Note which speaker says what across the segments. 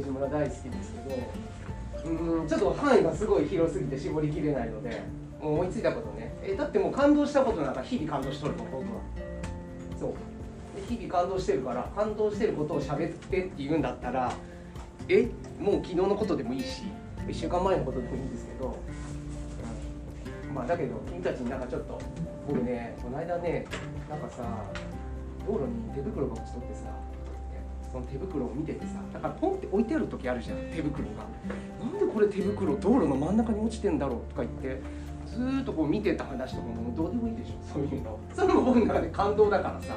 Speaker 1: 明治村大好きですけどうんちょっと範囲がすごい広すぎて絞りきれないのでもう思いついたことね。えだってもう感動したことなんか日々感動しとるもん僕は。そう。で日々感動してるから感動してることを喋ってって言うんだったらえもう昨日のことでもいいし1週間前のことでもいいんですけど、うん、まあだけど君たちになんかちょっと僕ねこの間ねなんかさ道路に手袋が落ちとってさその手袋を見ててさだからポンって置いてある時あるじゃん手袋が。なんでこれ手袋道路の真ん中に落ちてんだろうとか言ってずーっとこう見てた話とかもどうでもいいでしょそういうの。それも僕の中で感動だからさ。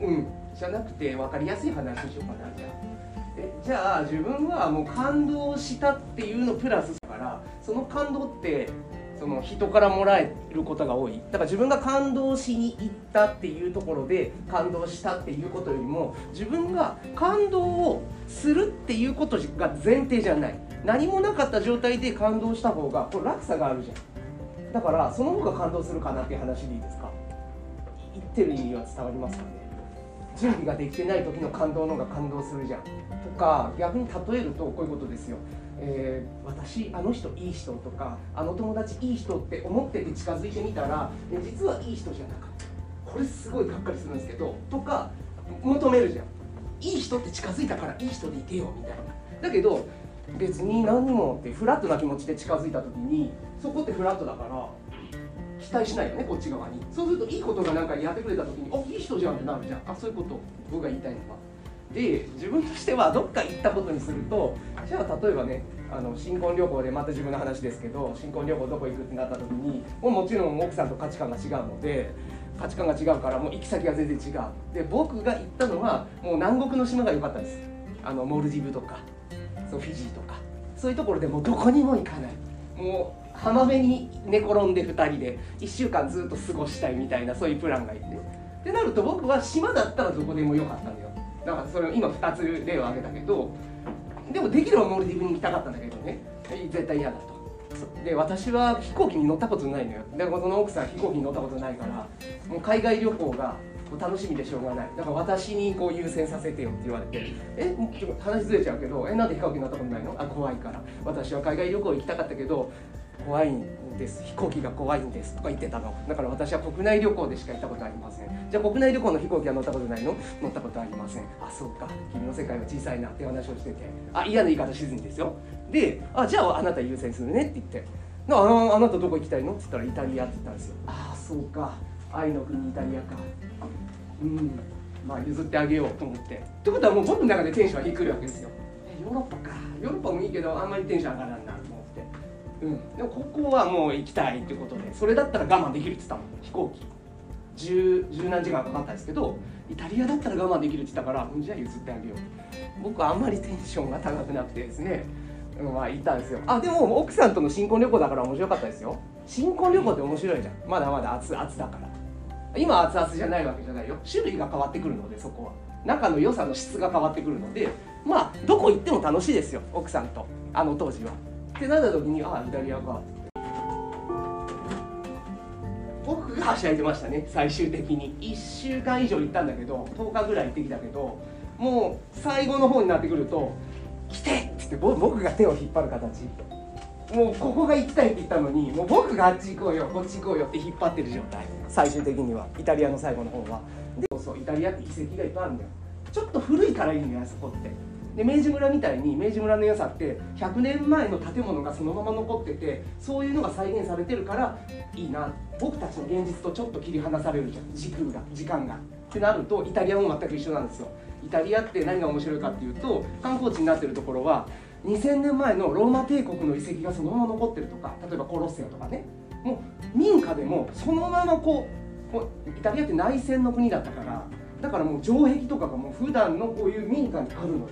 Speaker 1: うん。じゃなくて分かりやすい話にしようかなじゃあ。えじゃあ自分はもう感動したっていうのプラスだからその感動ってその人からもらえることが多い。だから自分が感動しに行ったっていうところで感動したっていうことよりも自分が感動をするっていうことが前提じゃない。何もなかった状態で感動した方がこれ落差があるじゃん。だからその方が感動するかなっていう話でいいですか？言ってる意味は伝わりますかね？準備ができてない時の感動の方が感動するじゃん。とか逆に例えるとこういうことですよ。えー、私あの人いい人とかあの友達いい人って思ってて近づいてみたら、実はいい人じゃなかった。これすごいがっかりするんですけどとか求めるじゃん。いい人って近づいたからいい人でいてよみたいな。だけど別に何にもってフラットな気持ちで近づいた時にそこってフラットだから期待しないよねこっち側に。そうするといいことがなんかやってくれた時にあいい人じゃんってなるじゃん。あそういうこと。僕が言いたいのは。で自分としてはどっか行ったことにするとじゃあ例えばねあの新婚旅行でまた自分の話ですけど新婚旅行どこ行くってなった時にももちろん奥さんと価値観が違うので価値観が違うからもう行き先が全然違う。で僕が行ったのはもう南国の島が良かったです。あのモルディブとかそうフィジーとか。そういうところでもうどこにも行かない。もう浜辺に寝転んで2人で1週間ずっと過ごしたいみたいなそういうプランがいて。ってなると僕は島だったらどこでもよかったんだよ。だからそれを今2つ例を挙げたけどでもできればモルディブに行きたかったんだけどね。絶対嫌だと。で私は飛行機に乗ったことないのよ。だからその奥さん飛行機に乗ったことないからもう海外旅行が楽しみでしょうがない。だから私にこう優先させてよって言われてえちょっと話ずれちゃうけどえなんで飛行機乗ったことないの？あ怖いから。私は海外旅行行きたかったけど怖いんです。飛行機が怖いんですとか言ってたの。だから私は国内旅行でしか行ったことありません。じゃあ国内旅行の飛行機は乗ったことないの？乗ったことありません。あそうか。君の世界は小さいなって話をしてて。あ嫌な言い方しずにですよ。であじゃああなた優先するねって言って。あああなたどこ行きたいの？って言ったらイタリアって言ったんですよ。ああそうか。愛の国イタリアか。うん。まあ譲ってあげようと思って。ってことはもう僕の中でテンションが低いわけですよ。えヨーロッパか。ヨーロッパもいいけどあんまりテンション上がらんなと思って。うん。でもここはもう行きたいってことでそれだったら我慢できるって言ったの飛行機。十十何時間かかったんですけどイタリアだったら我慢できるって言ったからじゃあ譲ってあげよう。僕はあんまりテンションが高くなくてですねまあ行ったんですよ。あでも奥さんとの新婚旅行だから面白かったですよ。新婚旅行って面白いじゃん。まだまだ熱々だから今熱々じゃないわけじゃないよ。種類が変わってくるのでそこは。仲の良さの質が変わってくるのでまあどこ行っても楽しいですよ奥さんと。あの当時は。ってなった時にああイタリアか。僕がはしゃいでましたね最終的に。1週間以上行ったんだけど10日ぐらい行ってきたけどもう最後の方になってくると「来て!」って言って僕が手を引っ張る形。もうここが行きたいって言ったのにもう僕があっち行こうよこっち行こうよって引っ張ってる状態。最終的にはイタリアの最後の方は。でそうそうイタリアって遺跡がいっぱいあるんだよ。ちょっと古いからいいんだよあそこって。で明治村みたいに明治村の良さって100年前の建物がそのまま残っててそういうのが再現されてるからいいな。僕たちの現実とちょっと切り離されるじゃん。時空が時間が。ってなるとイタリアも全く一緒なんですよ。イタリアって何が面白いかっていうと観光地になってるところは2000年前のローマ帝国の遺跡がそのまま残ってるとか例えばコロッセオとかね。もう民家でもそのままこうこうイタリアって内戦の国だったからだからもう城壁とかがもう普段のこういう民家にあるのよ。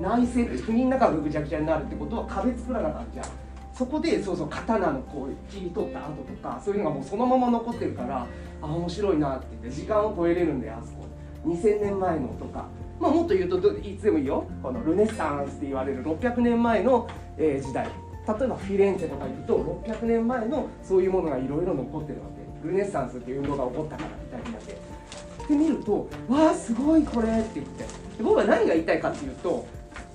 Speaker 1: 内戦って国の中がぐちゃぐちゃになるってことは壁作らなかったじゃん。そこでそうそう刀のこう切り取った跡とかそういうのがもうそのまま残ってるからあ面白いなって言って時間を超えれるんだよあそこ。2000年前のとか。まあ、もっと言うといつでもいいよ。このルネサンスって言われる600年前の、えー、時代。例えばフィレンツェとか行くと600年前のそういうものがいろいろ残ってるわけ。ルネサンスっていう運動が起こったからイタリアで。って。見ると「わあすごいこれ」って言って。僕は何が言いたいかっていうと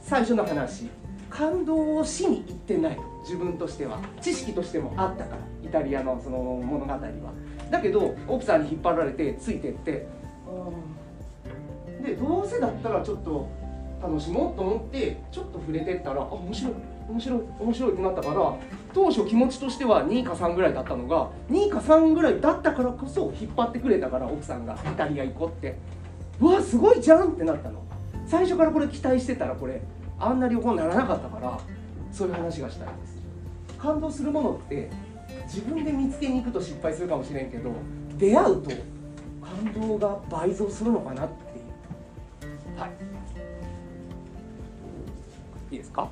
Speaker 1: 最初の話。感動をしに行ってないと。自分としては。知識としてもあったから。イタリアのその物語は。だけど奥さんに引っ張られてついてってでどうせだったらちょっと楽しもうと思ってちょっと触れてったらあ面白い面白い面白いってなったから当初気持ちとしては2か3ぐらいだったのが2か3ぐらいだったからこそ引っ張ってくれたから奥さんがイタリア行こうって。うわすごいじゃんってなったの。最初からこれ期待してたらこれあんな旅行にならなかったからそういう話がしたいです。感動するものって自分で見つけに行くと失敗するかもしれんけど出会うと感動が倍増するのかなってはい、いいですか？